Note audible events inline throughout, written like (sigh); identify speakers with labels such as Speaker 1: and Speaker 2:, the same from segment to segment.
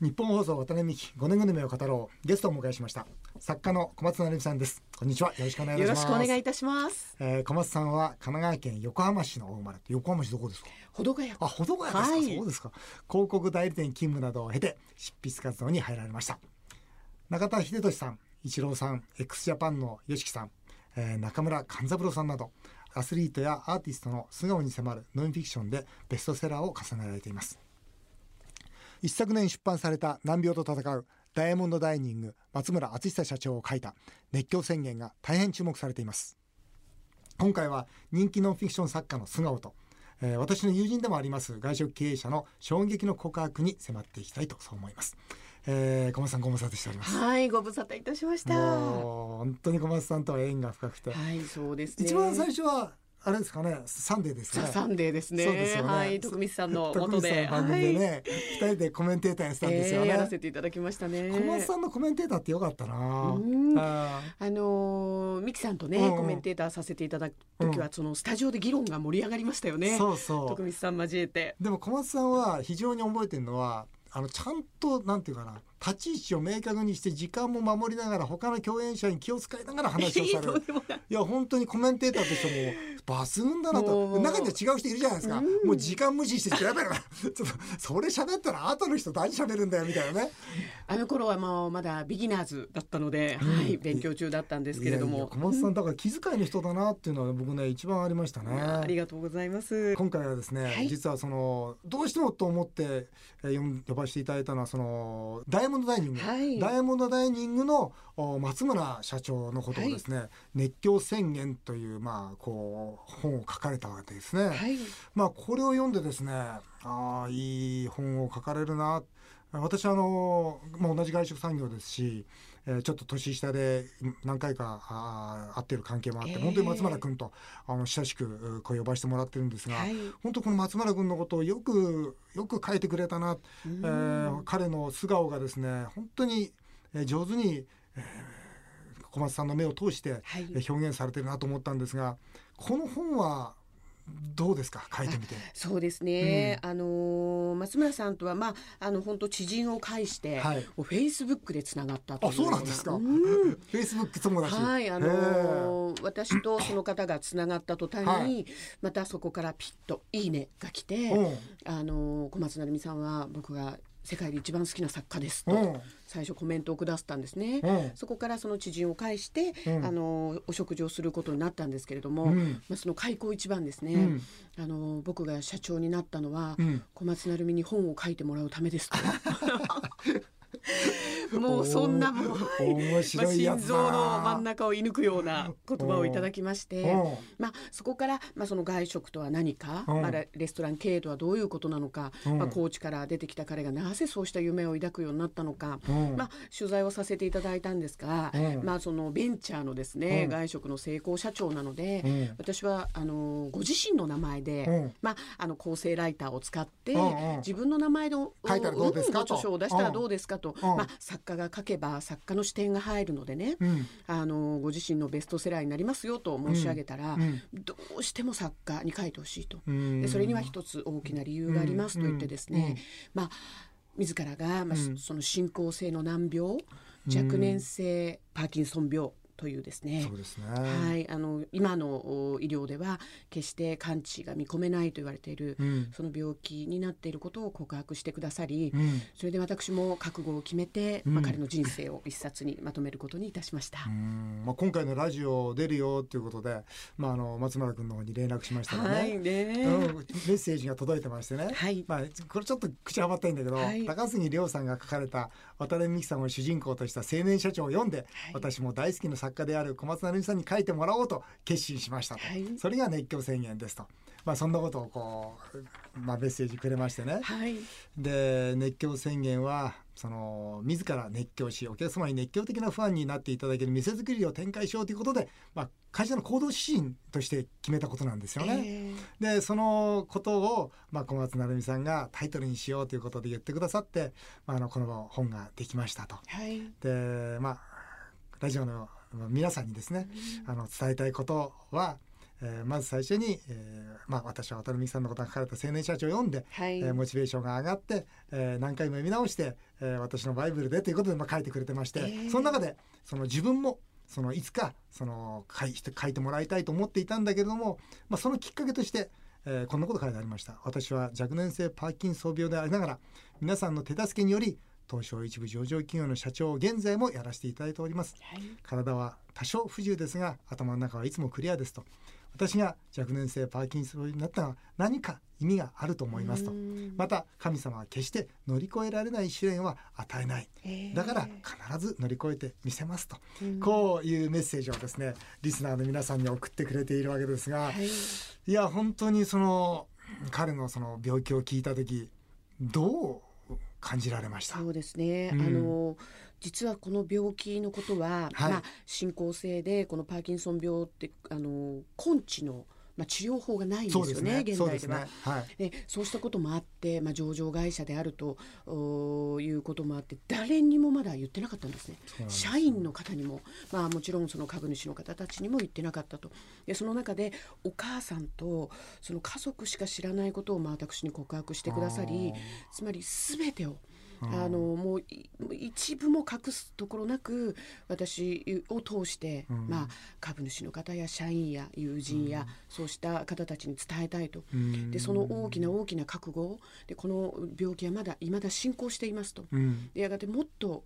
Speaker 1: 日本放送渡辺美希5年組目を語ろう。ゲストをお迎えしました。作家の小松成美さんです。こんにちは。よろしくお願いします。
Speaker 2: よろしくお願いいたします、
Speaker 1: えー、小松さんは神奈川県横浜市のお生まれ。横浜市どこですか？
Speaker 2: ほどがや
Speaker 1: あ、ほどがやですか、
Speaker 2: はい。
Speaker 1: そうですか。広告代理店勤務などを経て執筆活動に入られました。中田秀俊さん一郎さん x ジャパンの YOSHIKI さん、えー中村勘三郎さんなどアスリートやアーティストの素顔に迫るノンフィクションでベストセラーを重ねられています一昨年出版された難病と戦うダイヤモンドダイニング松村厚久社長を書いた。熱狂宣言が大変注目されています。今回は人気ノンフィクション作家の素顔と、えー私の友人でもあります外食経営者の衝撃の告白に迫っていきたいとそう思います、えー、小松さんご無沙汰しております。
Speaker 2: はいご無沙汰いたしました。
Speaker 1: 本当に小松さんとは縁が深くて、
Speaker 2: いそうですね。
Speaker 1: 一番最初はあれですかねサンデーですかね。
Speaker 2: ザサンデーですね。
Speaker 1: そうですよね。
Speaker 2: はい。徳光さんの
Speaker 1: 徳
Speaker 2: 元で。
Speaker 1: 番組でね、二人でコメンテーターやってたんですよね、
Speaker 2: えーやらせていただきましたね。
Speaker 1: 小松さんのコメンテーターってよかったな。
Speaker 2: うん。
Speaker 1: あ
Speaker 2: あのー、ミキさんとね、コメンテーターさせていただく時は、そのスタジオで議論が盛り上がりましたよ
Speaker 1: ー
Speaker 2: ね。
Speaker 1: そうそう。
Speaker 2: 徳光さん交えて。
Speaker 1: でも小松さんは非常に覚えてるのはあのちゃんとなんていうかな立ち位置を明確にして時間も守りながら他の共演者に気を使いながら話をされる。(laughs)
Speaker 2: い
Speaker 1: や本当にコメンテーターとしても抜群だなと。中には違う人いるじゃないですか、
Speaker 2: うん。
Speaker 1: もう時間無視してやべえな。(laughs) ちょっとそれ喋ったら後の人何喋るんだよみたいなね。
Speaker 2: あの頃はもうまだビギナーズだったので、
Speaker 1: うん。
Speaker 2: はい勉強中だったんですけれども。
Speaker 1: 小松さんだから気遣いの人だなっていうのは僕ね一番ありましたね。
Speaker 2: ありがとうございます。
Speaker 1: 今回はですね、
Speaker 2: はい。
Speaker 1: 実はそのどうしてもと思って、えー呼ばせていただいたのはそのダイヤモンドダイニング、
Speaker 2: はい。
Speaker 1: ダイヤモンドダイニングのお松村社長のことをですね、熱狂宣言というまあこう本を書かれたわけですね。
Speaker 2: はい。
Speaker 1: まあこれを読んでですねああいい本を書かれるな。私あの、まあ、同じ外食産業ですし、えーちょっと年下で何回かあー会ってる関係もあって、
Speaker 2: ええ
Speaker 1: 本当に松村君とあの親しくうこう呼ばせてもらってるんですが、
Speaker 2: はい。
Speaker 1: 本当この松村君のことをよくよく書いてくれたな、えー彼の素顔がですね本当にえー上手に、えー (laughs) 小松さんの目を通して表現されてるなと思ったんですがこの本はどうですか？書いてみて。
Speaker 2: そうですね、あのー松村さんとはまああの本当知人を介して、
Speaker 1: はい。
Speaker 2: フェイスブックでつながったという
Speaker 1: あそうなんですか。
Speaker 2: うん。
Speaker 1: フェイスブック友達。
Speaker 2: はい、あ
Speaker 1: へ
Speaker 2: のー私とその方がつながった途端に、
Speaker 1: はい。
Speaker 2: またそこからピッと「いいね」が来て、あのー小松成美さんは僕が世界で一番好きな作家ですと、
Speaker 1: うん。
Speaker 2: 最初コメントをくださったんですね。
Speaker 1: うん。
Speaker 2: そこからその知人を介して、
Speaker 1: うん。
Speaker 2: あのーお食事をすることになったんですけれども、
Speaker 1: うん。
Speaker 2: まあ、その開口一番ですね、
Speaker 1: うん。
Speaker 2: あのー僕が社長になったのは、
Speaker 1: うん。
Speaker 2: 小松成美に本を書いてもらうためですと。(laughs) (laughs) もうそんなもう、はい
Speaker 1: 面白いやつだ
Speaker 2: まあ、心臓の真ん中を射抜くような言葉をいただきまして
Speaker 1: うん、
Speaker 2: まあ、そこから、まあ、その外食とは何か、
Speaker 1: うん。
Speaker 2: まあ、レレストラン経営とはどういうことなのか、
Speaker 1: うん。
Speaker 2: まあ、高知から出てきた彼がなぜそうした夢を抱くようになったのか、
Speaker 1: うん。
Speaker 2: まあ、取材をさせていただいたんですが、
Speaker 1: うん。
Speaker 2: まあ、そのベンチャーのですね、
Speaker 1: うん。
Speaker 2: 外食の成功社長なので、
Speaker 1: うん。
Speaker 2: 私はあのご自身の名前で、
Speaker 1: うん。
Speaker 2: まあ、あの構成ライターを使って、自分の名前の
Speaker 1: 書いたらどうですか
Speaker 2: んご著書を出したらどうですかと、
Speaker 1: うん。
Speaker 2: まあ、作家が書けば作家の視点が入るのでね、
Speaker 1: うん。
Speaker 2: あのご自身のベストセラーになりますよと申し上げたら、
Speaker 1: うん。
Speaker 2: どうしても作家に書いてほしいと、
Speaker 1: うん。
Speaker 2: でそれには一つ大きな理由がありますと言ってですね、まあ自らが、まあ
Speaker 1: うん。
Speaker 2: その進行性の難病若年性パーキンソン病というですね。
Speaker 1: そうですね。
Speaker 2: はい、あの今のお医療では決して完治が見込めないと言われている、
Speaker 1: うん。
Speaker 2: その病気になっていることを告白してくださり、
Speaker 1: うん。
Speaker 2: それで私も覚悟を決めて、
Speaker 1: うん。
Speaker 2: まあ、彼の人生を一冊にまとめることにいたしました。
Speaker 1: うん。まあ、今回のラジオ出るよっていうことで、まあ、あの松村君の方に連絡しましたらね、
Speaker 2: はいね、
Speaker 1: うん、メッセージが届いてましてね、
Speaker 2: はい。
Speaker 1: まあ、これちょっと口はばったいんだけど、
Speaker 2: はい。
Speaker 1: 高杉亮さんが書かれた渡辺美樹さんを主人公とした青年社長を読んで、
Speaker 2: はい。
Speaker 1: 私も大好きな作家である小松成美さんに書いてもらおうと決心しましたと、
Speaker 2: はい。
Speaker 1: それが熱狂宣言ですと、まあ、そんなことをこう、まあ、メッセージくれましてね、
Speaker 2: はい、
Speaker 1: で熱狂宣言はその自ら熱狂しお客様に熱狂的なファンになっていただける店作りを展開しようということで、まあ、会社の行動指針として決めたことなんですよね。
Speaker 2: え
Speaker 1: でそのことを、まあ、小松成美さんがタイトルにしようということで言ってくださって、まあ、あのこの本ができましたと。
Speaker 2: ーはい、
Speaker 1: でまあラジオの皆さんにですね、あの伝えたいことは、えーまず最初に、えーまあ、私は渡辺美樹さんのことが書かれた青年社長を読んで、
Speaker 2: はい、
Speaker 1: えーモチベーションが上がって、えー何回も読み直して、えー私のバイブルでということで、まあ、書いてくれてまして、
Speaker 2: えー。
Speaker 1: その中でその自分もそのいつかその書い書いてもらいたいと思っていたんだけれども、まあ、そのきっかけとして、えーこんなこと書いてありました。私は若年性パーキンソン病でありながら皆さんの手助けにより東証一部上場企業の社長を現在もやらせていただいております。
Speaker 2: はい。
Speaker 1: 体は多少不自由ですが頭の中はいつもクリアですと。私が若年性パーキンソン病になったのは何か意味があると思いますと。
Speaker 2: うん。
Speaker 1: また神様は決して乗り越えられない試練は与えない。
Speaker 2: えー
Speaker 1: だから必ず乗り越えてみせますと、
Speaker 2: うん。
Speaker 1: こういうメッセージをですねリスナーの皆さんに送ってくれているわけですが、
Speaker 2: はい。
Speaker 1: いや本当にその彼のその病気を聞いた時どう感じられました。
Speaker 2: そうですね、
Speaker 1: うん。
Speaker 2: あの実はこの病気のことは、
Speaker 1: はい。
Speaker 2: まあ、進行性でこのパーキンソン病ってあの根治の、まあ、治療法がないんですよね
Speaker 1: ね。
Speaker 2: 現代では。
Speaker 1: そうね。はい。
Speaker 2: でそうしたこともあって、まあ、上場会社であるということもあって誰にもまだ言ってなかったんですね。社員の方にも、まあ、もちろんその株主の方たちにも言ってなかったと。でその中でお母さんとその家族しか知らないことをまあ私に告白してくださりつまり全てをあのもうい一部も隠すところなく私を通して、
Speaker 1: うん。
Speaker 2: まあ、株主の方や社員や友人や、そうした方たちに伝えたいと。
Speaker 1: うん。
Speaker 2: でその大きな大きな覚悟でこの病気はまだ未だ進行していますと。
Speaker 1: うん。
Speaker 2: でやがてもっと、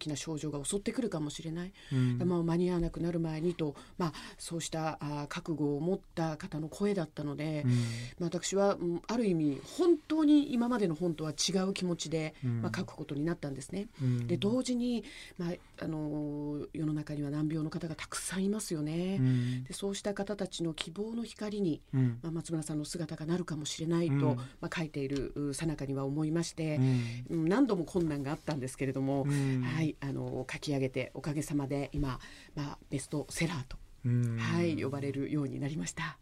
Speaker 2: きな症状が襲ってくるかもしれない、
Speaker 1: うん。
Speaker 2: まあ、間に合わなくなる前にと、まあ、そうしたあ覚悟を持った方の声だったので、
Speaker 1: うん。
Speaker 2: まあ、私は、うんある意味本当に今までの本とは違う気持ちで、
Speaker 1: うん。
Speaker 2: まあ、書くことになったんですね。
Speaker 1: うん。
Speaker 2: で同時に、まああのー世の中には難病の方がたくさんいますよね。
Speaker 1: うん。
Speaker 2: でそうした方たちの希望の光に、
Speaker 1: うん。
Speaker 2: まあ、松村さんの姿がなるかもしれないと、
Speaker 1: うん。
Speaker 2: まあ、書いているうさなかには思いまして、
Speaker 1: うん。
Speaker 2: うん何度も困難があったんですけれども、
Speaker 1: うん
Speaker 2: はい、あの書き上げておかげさまで今、まあ、ベストセラーと、
Speaker 1: うん。
Speaker 2: はい、呼ばれるようになりました。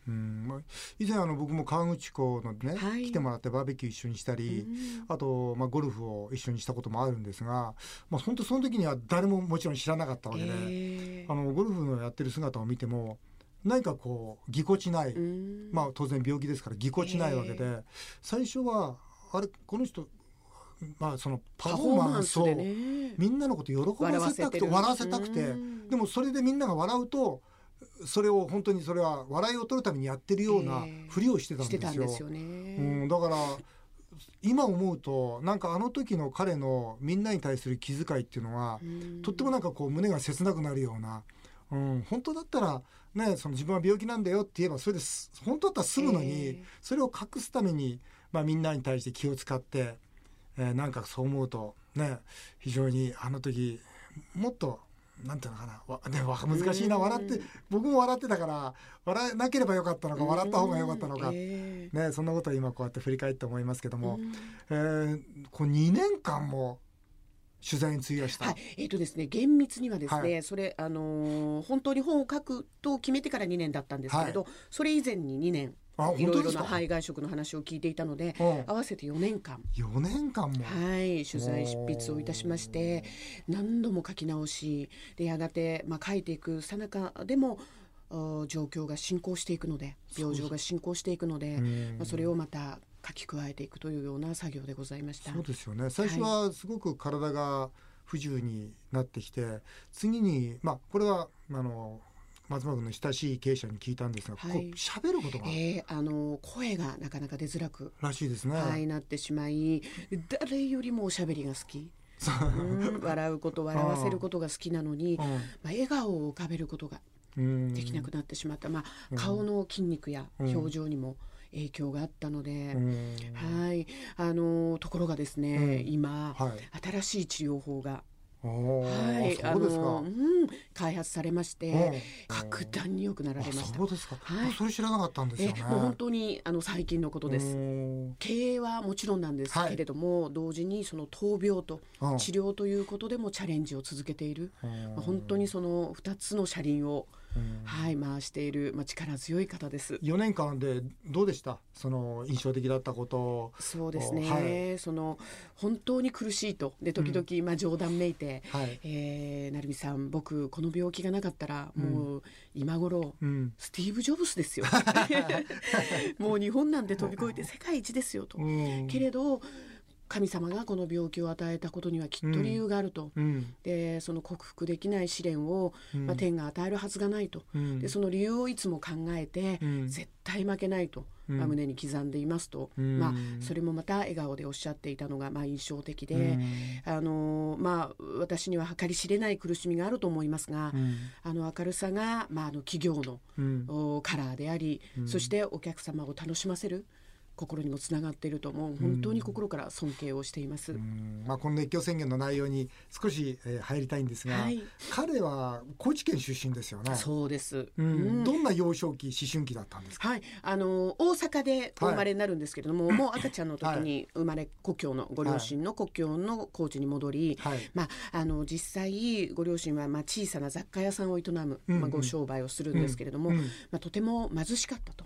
Speaker 1: 以前あの僕も河口湖のね、
Speaker 2: はい。
Speaker 1: 来てもらってバーベキュー一緒にしたり、あと、まあ、ゴルフを一緒にしたこともあるんですが、まあ、本当その時には誰ももちろん知らなかったわけで、
Speaker 2: えー。
Speaker 1: あのゴルフのやってる姿を見ても何かこうぎこちない、
Speaker 2: うん。
Speaker 1: まあ、当然病気ですからぎこちないわけで、
Speaker 2: え
Speaker 1: 最初はあれこの人、まあ、そのパ
Speaker 2: パ
Speaker 1: フォー
Speaker 2: マン
Speaker 1: スをみんなのこと喜ばせたくて笑
Speaker 2: 笑わ
Speaker 1: わせたくて
Speaker 2: うん。
Speaker 1: でもそれでみんなが笑うとそれを本当にそれは笑いを取るためにやってるような
Speaker 2: ええ。
Speaker 1: ふりをしてたんですよ。うん、だから今思うとなんかあの時の彼のみんなに対する気遣いっていうのは、
Speaker 2: うん。
Speaker 1: とってもなんかこう胸が切なくなるような、うん、本当だったらねその自分は病気なんだよって言えばそれです。本当だったら済むのに、
Speaker 2: ええ。
Speaker 1: それを隠すために、まあ、みんなに対して気を使って、えーなんかそう思うとね非常にあの時もっとなんていうのかなわ、(laughs) ね、わ難しいな
Speaker 2: うん
Speaker 1: 笑って僕も笑ってたから笑えなければよかったのか笑った方がよかったのか、
Speaker 2: え
Speaker 1: ね、そんなことを今こうやって振り返って思いますけども、
Speaker 2: うん。
Speaker 1: えーこう2年間も取材に費やした。
Speaker 2: はい、えーとですね、厳密にはですね、
Speaker 1: は
Speaker 2: それあのー本当に本を書くと決めてから2年だったんですけれど、それ以前に2年
Speaker 1: あ
Speaker 2: いろいろな
Speaker 1: 本当ですか、
Speaker 2: 肺外食の話を聞いていたので、
Speaker 1: うん。
Speaker 2: 合わせて4年間。
Speaker 1: 4年間も、
Speaker 2: はい、取材執筆をいたしまして何度も書き直しでやがて、まあ、書いていくさなかでもお状況が進行していくので病状が進行していくので、
Speaker 1: うん。
Speaker 2: まあ、それをまた書き加えていくというような作業でございました。
Speaker 1: そうですよね。最初はすごく体が不自由になってきて次にまあこれはあの松村君の親しい経営者に聞いたんですが、
Speaker 2: はい。
Speaker 1: こう喋ることが。
Speaker 2: えーあの声がなかなか出づらく、
Speaker 1: らしいですね。
Speaker 2: はい、なってしまい誰よりもおしゃべりが好き、笑うこと (laughs) 笑わせることが好きなのに、まあ、笑顔を浮かべることが
Speaker 1: うん。
Speaker 2: できなくなってしまった、まあ、
Speaker 1: うん。
Speaker 2: 顔の筋肉や
Speaker 1: うん。
Speaker 2: 表情にも影響があったので、
Speaker 1: うん。
Speaker 2: はい。あのところがですね、
Speaker 1: うん。
Speaker 2: 今、
Speaker 1: はい。
Speaker 2: 新しい治療法が、はい、
Speaker 1: そうですか。
Speaker 2: のうん、開発されまして、
Speaker 1: うん。
Speaker 2: 格段に良くなられました。
Speaker 1: あ。そうですか、
Speaker 2: はい。
Speaker 1: あそれ知らなかったんです
Speaker 2: え
Speaker 1: よね。
Speaker 2: もう本当にあの最近のことです。
Speaker 1: うん
Speaker 2: 経営はもちろんなんですけれども、同時にその闘病と
Speaker 1: うん。
Speaker 2: 治療ということでもチャレンジを続けている、まあ本当にその2つの車輪をはい回している、まあ、力強い方です。
Speaker 1: 4年間でどうでした？その印象的だったこと
Speaker 2: そうですね、
Speaker 1: はい。
Speaker 2: その本当に苦しいと。で時々、まあ、冗談めいて
Speaker 1: はい「
Speaker 2: えー、成美さん僕この病気がなかったらもう今頃、
Speaker 1: うん。
Speaker 2: スティーブ・ジョブスですよ。(laughs) (laughs) もう日本なんて飛び越えて世界一ですよと、
Speaker 1: うん。
Speaker 2: けれど神様がこの病気を与えたことにはきっと理由があると、
Speaker 1: うん。
Speaker 2: でその克服できない試練を、
Speaker 1: うん。
Speaker 2: まあ、天が与えるはずがないと、
Speaker 1: うん。
Speaker 2: でその理由をいつも考えて、
Speaker 1: うん。
Speaker 2: 絶対負けないと、
Speaker 1: うん。
Speaker 2: まあ、胸に刻んでいますと、
Speaker 1: うん。
Speaker 2: まあ、それもまた笑顔でおっしゃっていたのがまあ印象的で、
Speaker 1: うん。
Speaker 2: あのまあ、私には計り知れない苦しみがあると思いますが、
Speaker 1: うん。
Speaker 2: あの明るさが、まあ、あの企業のカラーであり、そしてお客様を楽しませる心にもつながっているともう。本当に心から尊敬をしています。
Speaker 1: うん。まあ、この熱狂宣言の内容に少し、えー入りたいんですが、
Speaker 2: はい。
Speaker 1: 彼は高知県出身ですよね。
Speaker 2: そうです、
Speaker 1: うん。
Speaker 2: うん。
Speaker 1: どんな幼少期思春期だったんですか？
Speaker 2: はい、あの大阪でお生まれになるんですけれども、もう赤ちゃんの時に生まれ故郷のご両親の故郷の高知に戻り、
Speaker 1: はい。
Speaker 2: まあ、あの実際ご両親はまあ小さな雑貨屋さんを営む、
Speaker 1: うんうん。
Speaker 2: まあ、ご商売をするんですけれども、
Speaker 1: うん。
Speaker 2: まあ、とても貧しかったと。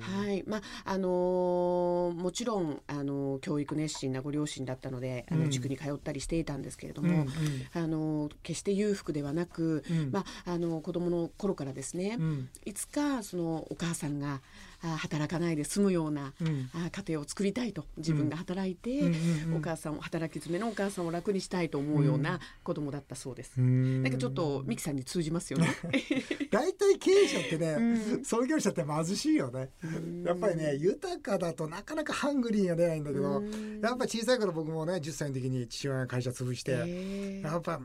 Speaker 2: はい。まああのーもちろん、あのー教育熱心なご両親だったのであ
Speaker 1: うん。
Speaker 2: の塾に通ったりしていたんですけれど
Speaker 1: うん
Speaker 2: も、あのー決して裕福ではなく、
Speaker 1: うん。
Speaker 2: まああのー子供の頃からですね、
Speaker 1: うん。
Speaker 2: いつかそのお母さんがあ働かないで済むような、
Speaker 1: うん。
Speaker 2: あ家庭を作りたいと自分が働いて、
Speaker 1: うん
Speaker 2: お母さんを働き詰めのお母さんを楽にしたいと思うような子供だったそうです。
Speaker 1: うん。
Speaker 2: なんかちょっとミキさんに通じますよね。(laughs)
Speaker 1: 大体経営者ってね、創業者って貧しいよね。やっぱりね豊かだとなかなかハングリーが出ないんだけど、やっぱ小さい頃僕もね10歳の時に父親が会社潰して、やっぱ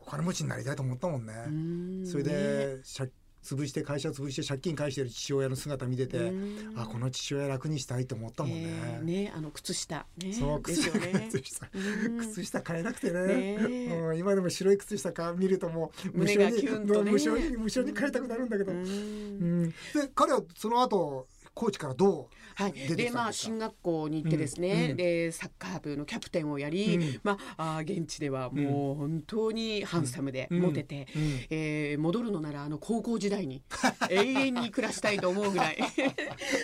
Speaker 1: お金持ちになりたいと思ったもんね。
Speaker 2: うん。
Speaker 1: それで借潰して会社潰して借金返してる父親の姿見てて
Speaker 2: うん。
Speaker 1: あこの父親楽にしたいと思ったもんね。
Speaker 2: えーねあの靴下。ね
Speaker 1: そう靴下
Speaker 2: ね。(laughs)
Speaker 1: 靴下。
Speaker 2: うん。
Speaker 1: 靴下買えなくてね。うん、今でも白い靴下か見るともう無
Speaker 2: 胸が
Speaker 1: 性に無性に無性に買いたくなるんだけど、
Speaker 2: う
Speaker 1: うんん。で彼はその後高知からど
Speaker 2: はい、
Speaker 1: 出て
Speaker 2: でまあ進学校に行ってですね、
Speaker 1: うん。うん。
Speaker 2: でサッカー部のキャプテンをやり、
Speaker 1: うん。
Speaker 2: まあ現地ではもう本当にハンサムで
Speaker 1: うん。
Speaker 2: モテて、
Speaker 1: うん。
Speaker 2: えー戻るのならあの高校時代に (laughs) 永遠に暮らしたいと思うぐらい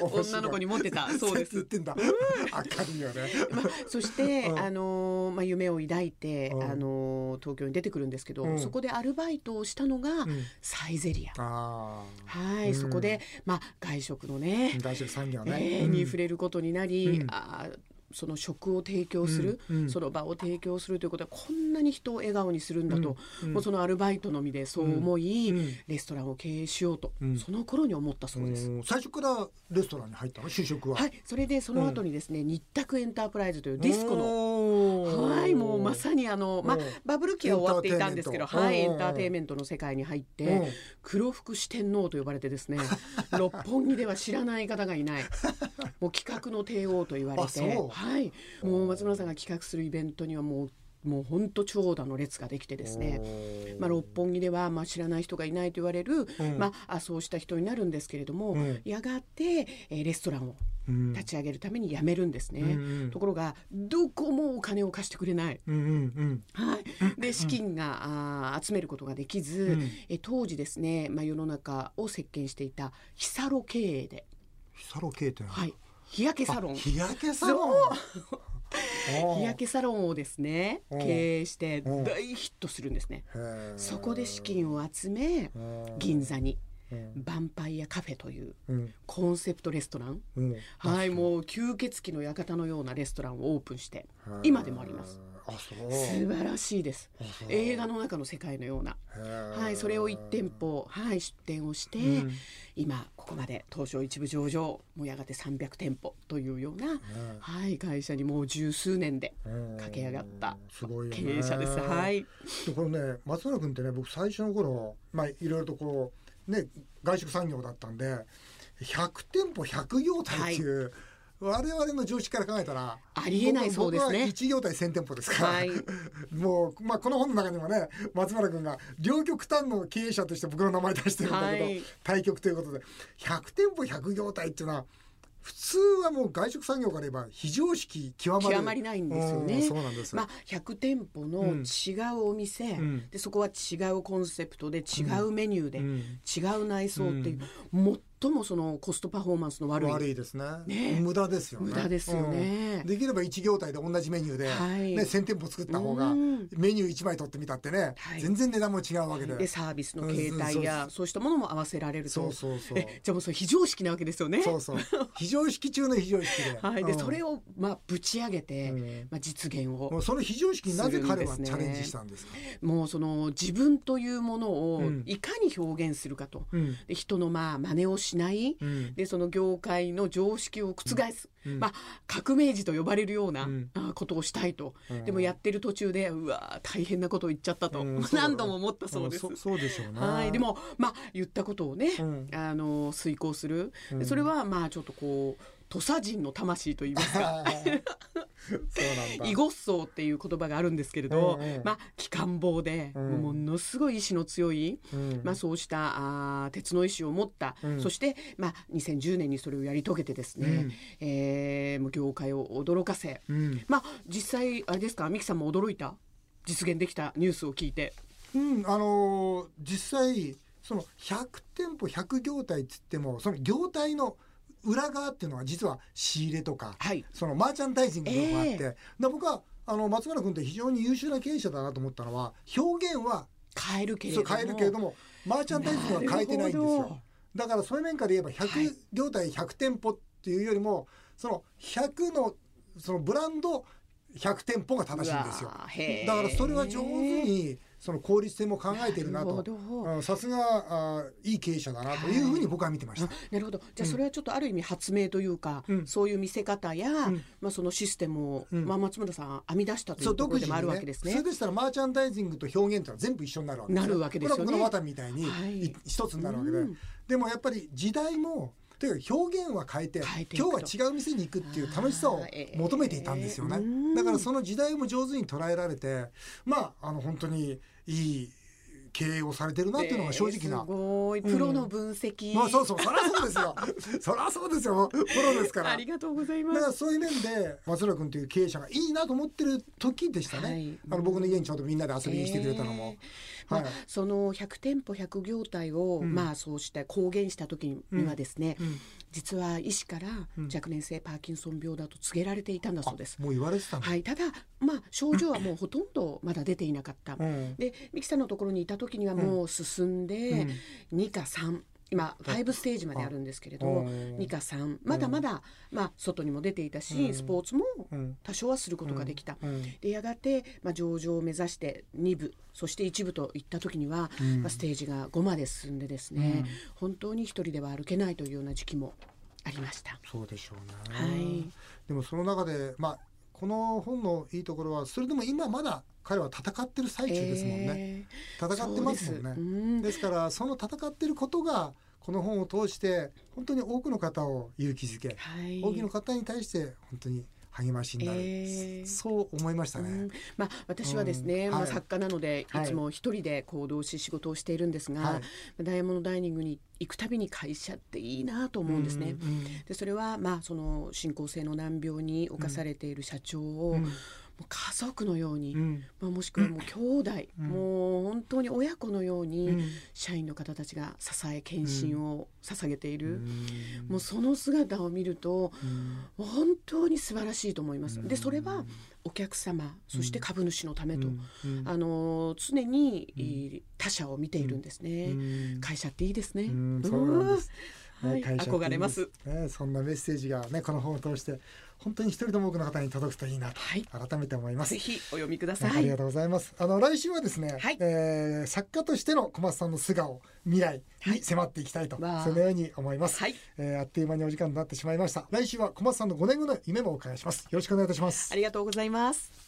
Speaker 2: 女の子にモテたそうで
Speaker 1: 言っ
Speaker 2: す。
Speaker 1: てんだ。明るいよね。
Speaker 2: まあ、そして、
Speaker 1: うん。
Speaker 2: あのーまあ、夢を抱いて、
Speaker 1: うん。
Speaker 2: あのー東京に出てくるんですけど、
Speaker 1: うん。
Speaker 2: そこでアルバイトをしたのが、
Speaker 1: ん。
Speaker 2: サイゼリア。
Speaker 1: あ
Speaker 2: はい、
Speaker 1: うん
Speaker 2: そこで、まあ、外食のね
Speaker 1: あ、外食産業
Speaker 2: え
Speaker 1: ね、
Speaker 2: ーに触れることになり、
Speaker 1: うん。
Speaker 2: あーその食を提供する、
Speaker 1: うんうん。
Speaker 2: その場を提供するということはこんなに人を笑顔にするんだと、
Speaker 1: うんうん。
Speaker 2: もうそのアルバイトのみでそう思い、
Speaker 1: うんうん。
Speaker 2: レストランを経営しようと、
Speaker 1: うん。
Speaker 2: その頃に思ったそうです。
Speaker 1: うん最初からレストランに入ったの？就職は、
Speaker 2: はい、それでその後にですね、日卓エンタープライズというディスコの
Speaker 1: の
Speaker 2: はい、もうまさにあの、まあ
Speaker 1: うん、
Speaker 2: バブル期は終わっていたんですけど、はい、エ
Speaker 1: うん
Speaker 2: ンターテインメントの世界に入って
Speaker 1: うん、
Speaker 2: 黒服四天王と呼ばれてですね、(laughs) 六本木では知らない方がいない、もう企画の帝王と言われて
Speaker 1: う、
Speaker 2: はい、もう松村さんが企画するイベントにはもう、もう本当長蛇の列ができてですね。まあ、六本木ではまあ知らない人がいないと言われる、
Speaker 1: うん。
Speaker 2: まあ、あそうした人になるんですけれども、
Speaker 1: うん。
Speaker 2: やがて、えーレストランを
Speaker 1: うん。
Speaker 2: 立ち上げるために辞めるんですね、
Speaker 1: うんうん。
Speaker 2: ところがどこもお金を貸してくれない。
Speaker 1: うんうんうん。
Speaker 2: はい、で資金が、あー集めることができず、
Speaker 1: うん。
Speaker 2: え当時ですね、まあ、世の中を席巻していたヒサロ経営で、
Speaker 1: サロ系ってのは
Speaker 2: はい、日焼けサロン。
Speaker 1: 日焼けサロン。
Speaker 2: 日焼けサロンをですね
Speaker 1: うん
Speaker 2: 経営して
Speaker 1: うん
Speaker 2: 大ヒットするんですね。そこで資金を集め
Speaker 1: うん
Speaker 2: 銀座に
Speaker 1: うん
Speaker 2: ヴァンパイアカフェという
Speaker 1: うん。
Speaker 2: コンセプトレストラン。
Speaker 1: うん。
Speaker 2: はいもう吸血鬼の館のようなレストランをオープンして今でもあります。素晴らしいです。映画の中の世界のような。はい、それを1店舗、はい、出店をして、
Speaker 1: うん。
Speaker 2: 今ここまで東証一部上場もうやがて300店舗というような、はい、会社にもう十数年で
Speaker 1: うん。
Speaker 2: 駆け上がった
Speaker 1: すごいよね。
Speaker 2: 経営者です。はい、
Speaker 1: でこれね松村君ってね僕最初の頃まあいろいろとこうね外食産業だったんで100店舗100業態っていう、我々の常識から考えたら
Speaker 2: ありえないそうですね。
Speaker 1: 僕は1業態1000店舗ですから、
Speaker 2: はい。(laughs)
Speaker 1: もう、まあ、この本の中にもね松村君が両極端の経営者として僕の名前出してるんだけど、
Speaker 2: はい。
Speaker 1: 対局ということで100店舗100業態っていうのは普通はもう外食産業から言えば非常識極まる。
Speaker 2: 極まりないんですよね。
Speaker 1: うんそうなんです。よ、
Speaker 2: まあ、100店舗の違うお店、
Speaker 1: ん。
Speaker 2: でそこは違うコンセプトで違うメニューで、
Speaker 1: うん。
Speaker 2: 違う内装っていう、最もそのコストパフォーマンスの悪い。
Speaker 1: 悪いですね。
Speaker 2: ね。
Speaker 1: 無駄ですよね。
Speaker 2: 無駄ですよね。
Speaker 1: うん。できれば一業態で同じメニューで、
Speaker 2: はい。
Speaker 1: ね、1,000店舗作った方が
Speaker 2: うん。
Speaker 1: メニュー1枚取ってみたってね、
Speaker 2: はい。
Speaker 1: 全然値段も違うわけで、
Speaker 2: でサービスの形態や、
Speaker 1: うん
Speaker 2: そう。したものも合わせられると。
Speaker 1: そうそうそう。
Speaker 2: えじゃあもうそれ非常識なわけですよね。
Speaker 1: そうそう。非常識中の非常識で, (laughs)
Speaker 2: はい、で
Speaker 1: うん。
Speaker 2: それをまあぶち上げて、
Speaker 1: うん。
Speaker 2: まあ、実現を。
Speaker 1: もうその非常識になぜ彼はチャレンジしたんですか？
Speaker 2: もうその自分というものを
Speaker 1: うん。
Speaker 2: いかに表現するかと、
Speaker 1: うん。
Speaker 2: で人のまあ真似をしない、
Speaker 1: うん。
Speaker 2: でその業界の常識を覆す、
Speaker 1: うん。
Speaker 2: まあ、革命児と呼ばれるような、ことをしたいと、
Speaker 1: うん。
Speaker 2: でもやってる途中でうわ大変なことを言っちゃったと、(laughs) 何度も思ったそうです。
Speaker 1: んそそうでしょうね
Speaker 2: はい、でもまあ言ったことをね、
Speaker 1: うん。
Speaker 2: あの遂行する、
Speaker 1: うん。
Speaker 2: それはまあちょっとこう土佐人の魂といいますか囲碁層っていう言葉があるんですけれど、
Speaker 1: うんうん
Speaker 2: まあ機関棒で、
Speaker 1: うん。
Speaker 2: ものすごい意志の強い、
Speaker 1: うん。
Speaker 2: まあ、そうしたあー鉄の意志を持った、
Speaker 1: うん。
Speaker 2: そして、まあ、2010年にそれをやり遂げてですね、
Speaker 1: うん。
Speaker 2: えーもう業界を驚かせ、
Speaker 1: うん。
Speaker 2: まあ実際あれですか？三木さんも驚いた？実現できたニュースを聞いて。
Speaker 1: うん、あのー実際その100店舗100業態っつってもその業態の裏側っていうのは実は仕入れとか
Speaker 2: はい。
Speaker 1: そのマーチャンダイジングとかがあって、
Speaker 2: え
Speaker 1: だ僕はあの松村君って非常に優秀な経営者だなと思ったのは表現は
Speaker 2: 変えるけれども。
Speaker 1: 変えるけれどもマーチャンダイジングは変えてないんですよ。だからそういう面から言えば
Speaker 2: はい。
Speaker 1: 100業態100店舗っていうよりもその100のそのブランド100店舗が正しいんですよ。だからそれは上手にその効率性も考えてるなと。さすがあいい経営者だなというふうに僕は見てました。
Speaker 2: あ。なるほど。じゃあそれはちょっとある意味発明というか、
Speaker 1: うん。
Speaker 2: そういう見せ方や、
Speaker 1: ん。
Speaker 2: まあ、そのシステムを、
Speaker 1: うん。
Speaker 2: まあ、松村さん編み出したとい
Speaker 1: そうう
Speaker 2: ところでもあるわけですね。
Speaker 1: それでしたらマーチャンダイジングと表現ってのは全部一緒になるわけです
Speaker 2: なるわけですよね。
Speaker 1: これは僕のみたいに
Speaker 2: はい。
Speaker 1: い一つになるわけで、
Speaker 2: うん。
Speaker 1: でもやっぱり時代もというか表現は変えて今日は違う店に行くっていう楽しさを求めていたんですよね、だからその時代も上手に捉えられてまああの本当にいい経営をされてるなっていうのが正直な。
Speaker 2: えーすごいプロの分析、
Speaker 1: まあそうそうそりゃそうですよ。(laughs) そりゃそうですよ。プロですから。
Speaker 2: ありがとうございま
Speaker 1: だから
Speaker 2: す。
Speaker 1: そういう面で松浦君という経営者がいいなと思ってる時でしたね、
Speaker 2: はい。
Speaker 1: あの僕の家にちょうどみんなで遊びに来てくれたのも、
Speaker 2: まあ
Speaker 1: はい。
Speaker 2: その100店舗100業態を、
Speaker 1: うん。
Speaker 2: まあそうして公言した時にはですね、
Speaker 1: うん
Speaker 2: 実は医師から
Speaker 1: うん。
Speaker 2: 若年性パーキンソン病だと告げられていたんだそうです。
Speaker 1: もう言われてた
Speaker 2: はい、ただ、まあ、症状はもうほとんどまだ出ていなかった。
Speaker 1: うん。
Speaker 2: でミキさんのところにいた時にはもう進んで、2か3今5ステージまであるんですけれど
Speaker 1: うん
Speaker 2: 2か3まだまだ、まあ、外にも出ていたし、
Speaker 1: うん。
Speaker 2: スポーツも
Speaker 1: うん。
Speaker 2: 多少はすることができた。
Speaker 1: うん。
Speaker 2: でやがて、まあ、上場を目指して2部そして1部といった時には、
Speaker 1: うん。
Speaker 2: まあ、ステージが5まで進んでですね、本当に一人では歩けないというような時期もありました。
Speaker 1: そうでしょうね、
Speaker 2: はい。
Speaker 1: でもその中でまあこの本のいいところはそれでも今まだ彼は戦ってる最中ですもんね、
Speaker 2: え
Speaker 1: 戦ってますもんね。
Speaker 2: そうです。うん。
Speaker 1: ですからその戦ってることがこの本を通して本当に多くの方を勇気づけ、
Speaker 2: はい。
Speaker 1: 多くの方に対して本当に励ましになる、
Speaker 2: えー。
Speaker 1: そう思いましたね。
Speaker 2: うん。まあ、私はですね、まあ、
Speaker 1: うん。はい。
Speaker 2: 作家なのでい
Speaker 1: はい。
Speaker 2: つも一人で行動し仕事をしているんですが、
Speaker 1: はい。
Speaker 2: ダイヤモンドダイニングに行くたびに会社っていいなと思うんですね。
Speaker 1: うんうん。
Speaker 2: でそれはまあその進行性の難病に侵されている社長を、
Speaker 1: うん
Speaker 2: 家族のように、
Speaker 1: うん。
Speaker 2: まあ、もしくはもう兄弟、
Speaker 1: うん。
Speaker 2: もう本当に親子のように、
Speaker 1: うん。
Speaker 2: 社員の方たちが支え献身を捧げている、
Speaker 1: うん。
Speaker 2: もうその姿を見ると
Speaker 1: うん。
Speaker 2: 本当に素晴らしいと思います。でそれはお客様そして株主のためと、
Speaker 1: うん。
Speaker 2: あの常に、えー他者を見ているんですね。
Speaker 1: うん。
Speaker 2: 会社っていいですね。
Speaker 1: うんそうなんです。
Speaker 2: うんはい
Speaker 1: 会社
Speaker 2: 憧れます。
Speaker 1: ね、そんなメッセージがねこの本を通して本当に一人でも多くの方に届くといいなと
Speaker 2: はい
Speaker 1: 改めて思います。
Speaker 2: ぜひお読みください。
Speaker 1: ありがとうございます。あの来週はですね、
Speaker 2: はい
Speaker 1: えー作家としての小松さんの素顔、未来に迫っていきたいと、
Speaker 2: わあ
Speaker 1: そのように思います、
Speaker 2: はい
Speaker 1: えーあっという間にお時間となってしまいました。来週は小松さんの5年後の夢もお伺いします。よろしくお願いいたします
Speaker 2: あ。りがとうございます。